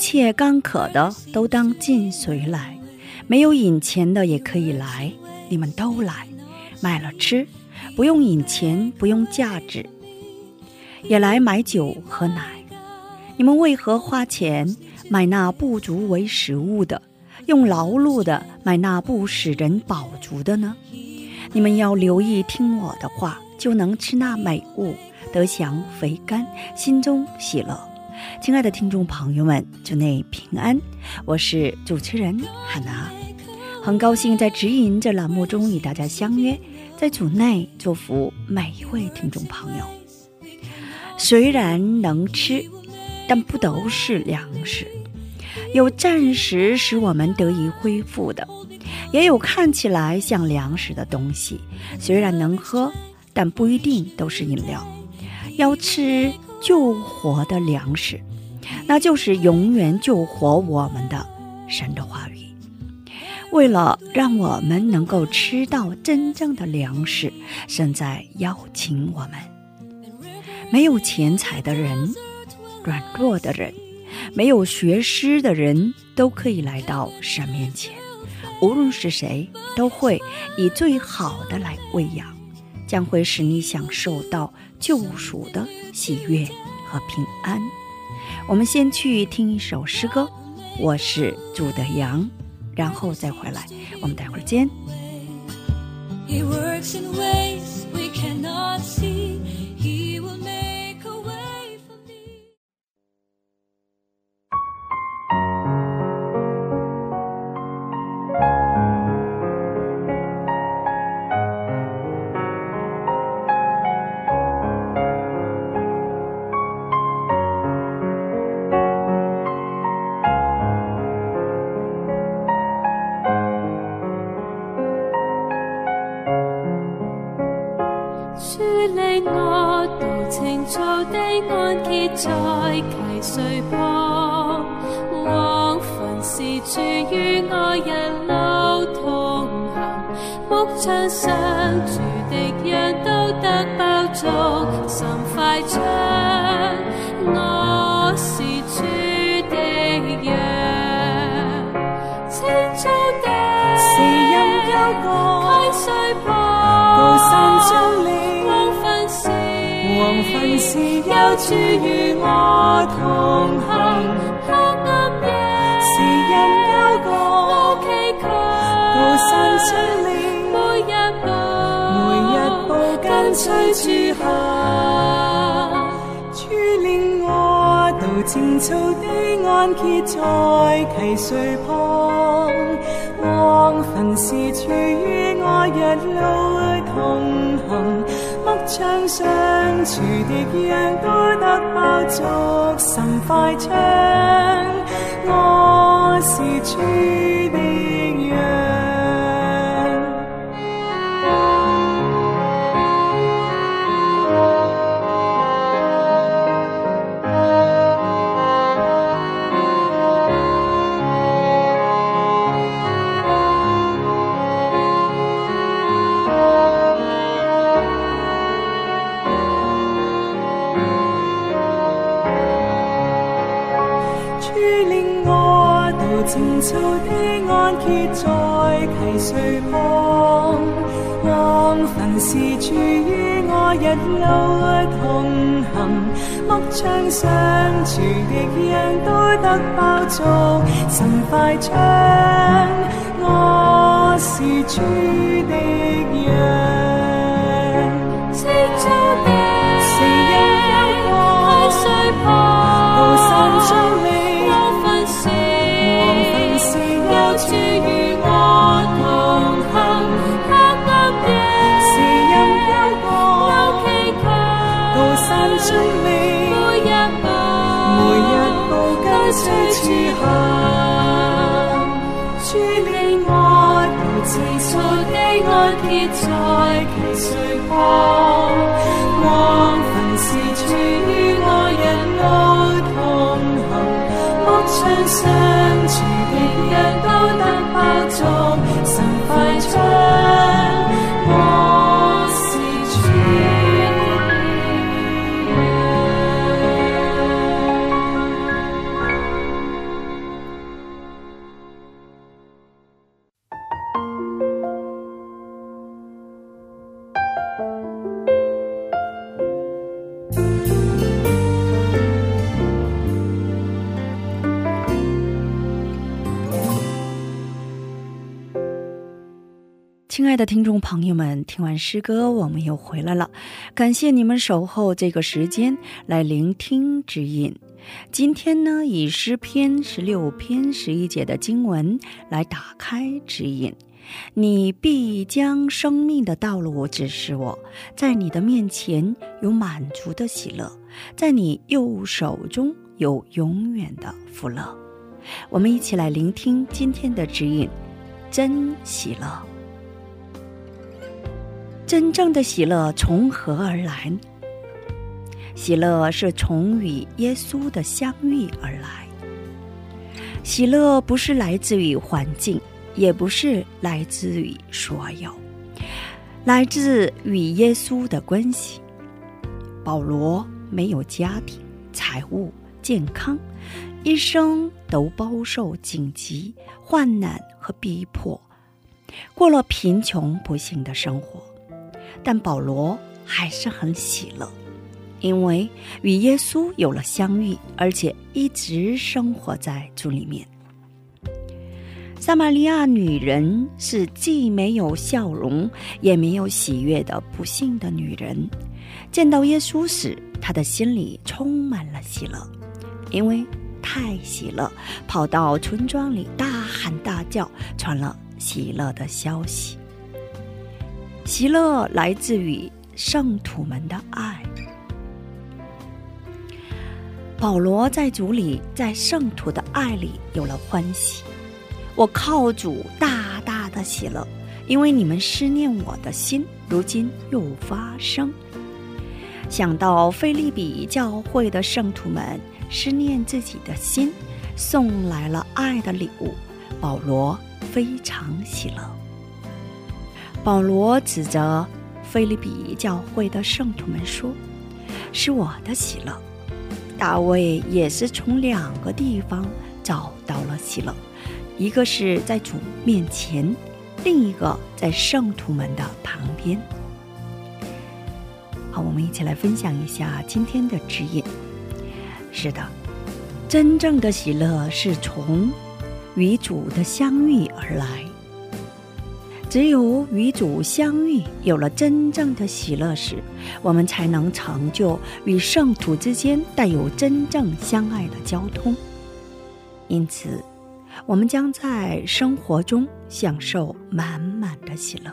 切干渴的都当进水来，没有引钱的也可以来，你们都来，买了吃，不用引钱，不用价值，也来买酒和奶。你们为何花钱买那不足为食物的，用劳碌的买那不使人饱足的呢？你们要留意听我的话，就能吃那美物，得享肥甘，心中喜乐。亲爱的听众朋友们，祝内平安，我是主持人汉娜，很高兴在指引这栏目中与大家相约，在主内祝福每一位听众朋友。虽然能吃，但不都是粮食，有暂时使我们得以恢复的，也有看起来像粮食的东西，虽然能喝，但不一定都是饮料。要吃救活的粮食，那就是永远救活我们的神的话语。为了让我们能够吃到真正的粮食，神在邀请我们。没有钱财的人、软弱的人、没有学识的人，都可以来到神面前。无论是谁，都会以最好的来喂养，将会使你享受到救赎的喜悦和平安。我们先去听一首诗歌，我是主的羊，然后再回来。我们待会儿见。He works in ways we cannot see. 在溪水旁，往墳時住與我一路同行，木窗上住的羊都得飽足，甚快唱，我是主的羊，清早的是任幽谷溪水旁。高山峻嶺黃昏時，黃昏時有主與我同行，黑暗夜，时任幽我谷祈求，高山峻嶺每一步，每一步跟隨住行。主領我到青草的安歇在溪水旁，往墳時處與我日路同行。墙上厨碟样多得爆竹甚快唱。我是猪的的安歇在溪水旁，往坟时处于我一路同行。牧場上除的人都得包足，神快唱，我是主的人，随风亲爱的听众朋友们，听完诗歌，我们又回来了。感谢你们守候这个时间来聆听指引。今天呢，以诗篇十六篇十一节的经文来打开指引。你必将生命的道路指示我，在你的面前有满足的喜乐，在你右手中有永远的福乐。我们一起来聆听今天的指引，真喜乐。真正的喜乐从何而来？喜乐是从与耶稣的相遇而来。喜乐不是来自于环境，也不是来自于所有，来自与耶稣的关系。保罗没有家庭、财务、健康，一生都饱受荆棘、患难和逼迫，过了贫穷不幸的生活。但保罗还是很喜乐，因为与耶稣有了相遇，而且一直生活在主里面。撒玛利亚女人是既没有笑容，也没有喜悦的不幸的女人。见到耶稣时，她的心里充满了喜乐，因为太喜乐，跑到村庄里大喊大叫，传了喜乐的消息。喜乐来自于圣徒们的爱。保罗在主里，在圣徒的爱里有了欢喜。我靠主大大的喜乐，因为你们思念我的心，如今又发生。想到菲利比教会的圣徒们思念自己的心，送来了爱的礼物，保罗非常喜乐。保罗指责菲利比教会的圣徒们说：“是我的喜乐。”大卫也是从两个地方找到了喜乐，一个是在主面前，另一个在圣徒们的旁边。好，我们一起来分享一下今天的指引。是的，真正的喜乐是从与主的相遇而来。只有与主相遇，有了真正的喜乐时，我们才能成就与圣徒之间带有真正相爱的交通。因此，我们将在生活中享受满满的喜乐，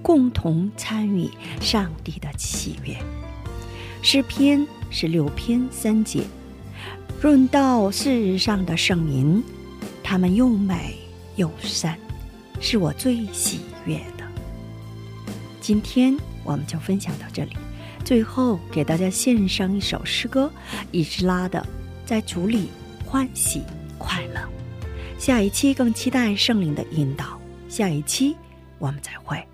共同参与上帝的喜悦。诗篇十六篇三节，论到世上的圣民，他们又美又善。是我最喜悦的。今天我们就分享到这里，最后给大家献上一首诗歌，以斯拉的《在主里欢喜快乐》。下一期更期待圣灵的引导，下一期我们再会。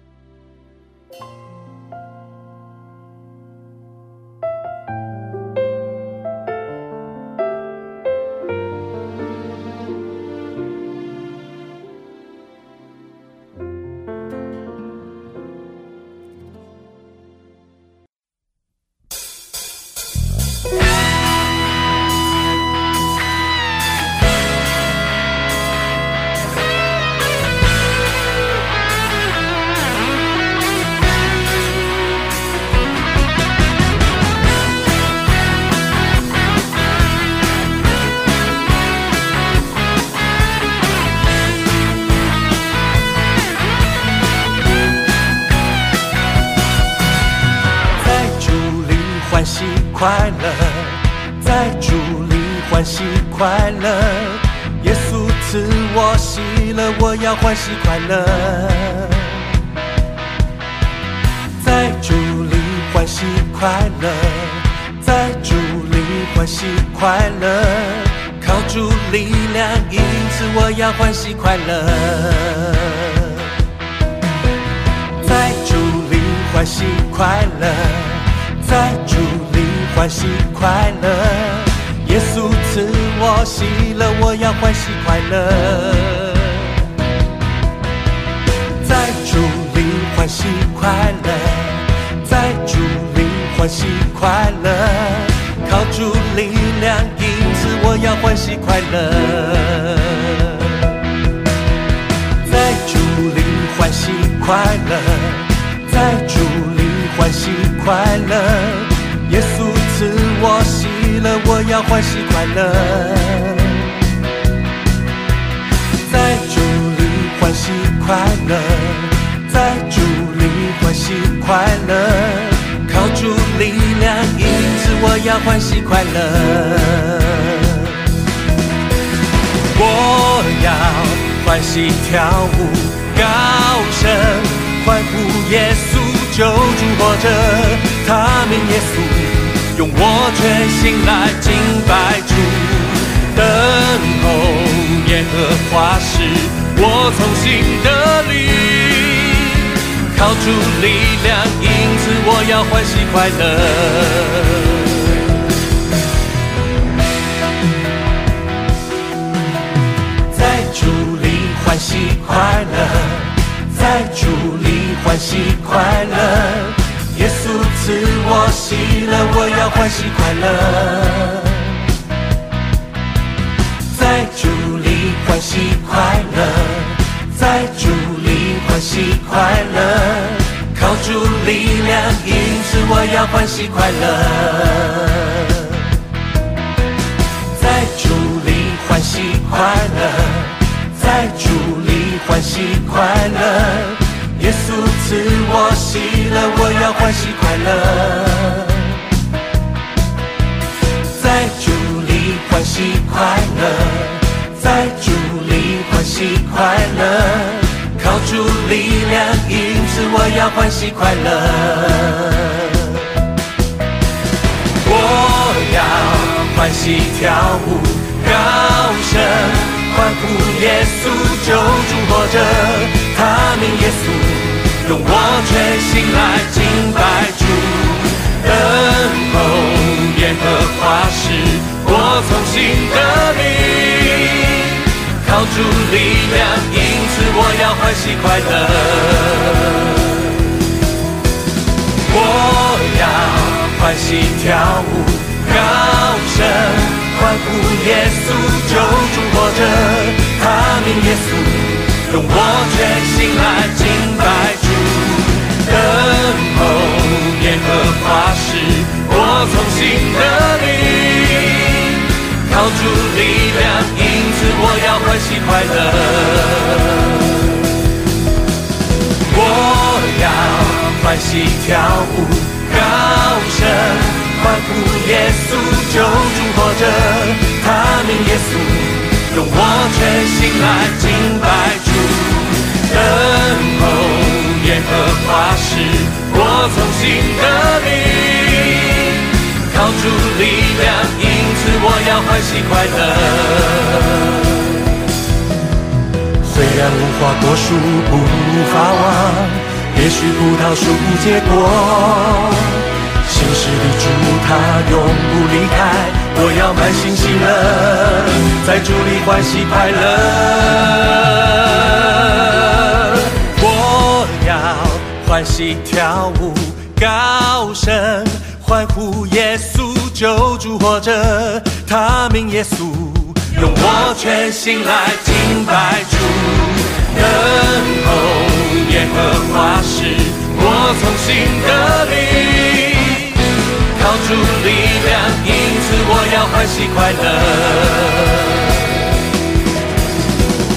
快乐，在主里欢喜快乐。耶稣赐我喜乐，我要欢喜快乐。在主里欢喜快乐，在主里欢喜快乐，靠主力量，因此我要欢喜快乐。在主里欢喜快乐，在主里欢喜快乐，耶稣赐我喜乐，我要欢喜快乐。在主里欢喜快乐，在主里欢喜快乐，靠主力量，因此我要欢喜快乐。在主里欢喜快乐，在主里欢喜快乐，耶稣喜乐，我要欢喜快乐。在主里欢喜快乐，在主里欢喜快乐，靠主力量，因此我要欢喜快乐。我要欢喜跳舞，高声欢呼耶稣救主活着，他名耶稣，用我全心来敬拜主，等候耶和华时，我从心得力，靠主力量，因此我要欢喜快乐。在主里欢喜快乐，在主里欢喜快乐，耶稣赐我喜乐，我要欢喜快乐。在主里欢喜快乐，在主里欢喜快乐，靠主力量，因此我要欢喜快乐。在主里欢喜快乐，在主里欢喜快乐，耶稣赐我喜乐，我要欢喜快乐。在主里欢喜快乐，在主里欢喜快乐，靠主力量，因此我要欢喜快乐。我要欢喜跳舞，高声欢呼耶稣救主活着，他名耶稣，用我全心来敬拜主，等候耶和华时，我从心得力，靠主力量，因此我要欢喜快乐。我要欢喜跳舞，高声欢呼耶稣救主活着，他名耶稣，用我全心来敬拜我从心得力，靠主力量，因此我要欢喜快乐。我要欢喜跳舞，高声欢呼耶稣救主活着，他名耶稣，用我全心来敬拜主，等候耶和华时，我从心得力，靠主力量，因此我要欢喜快乐。虽然无花果树不发旺，也许葡萄树结果。心事的主他永不离开，我要满心喜乐，在主里欢喜快乐。我要欢喜跳舞，高声欢呼耶稣救主活着，他名耶稣。用我全心来敬拜主，等候耶和华时，我从心得力，靠主力量，因此我要欢喜快乐。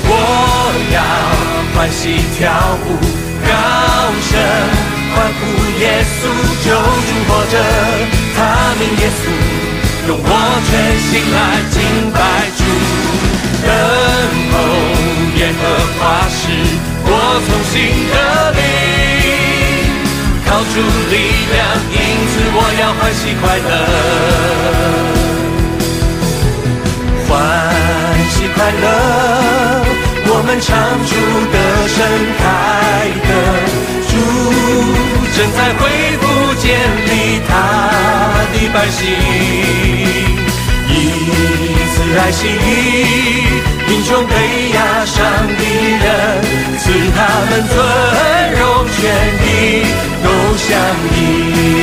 我要欢喜跳舞，高声欢呼耶稣救主活着，他名耶稣，用我全心来敬拜主。等候耶和华时，我从心得力，靠主力量，因此我要欢喜快乐。欢喜快乐，我们唱出的盛开，正在恢复建立他的百姓，以此来洗贫穷被压伤的人，赐他们尊荣权益都相依，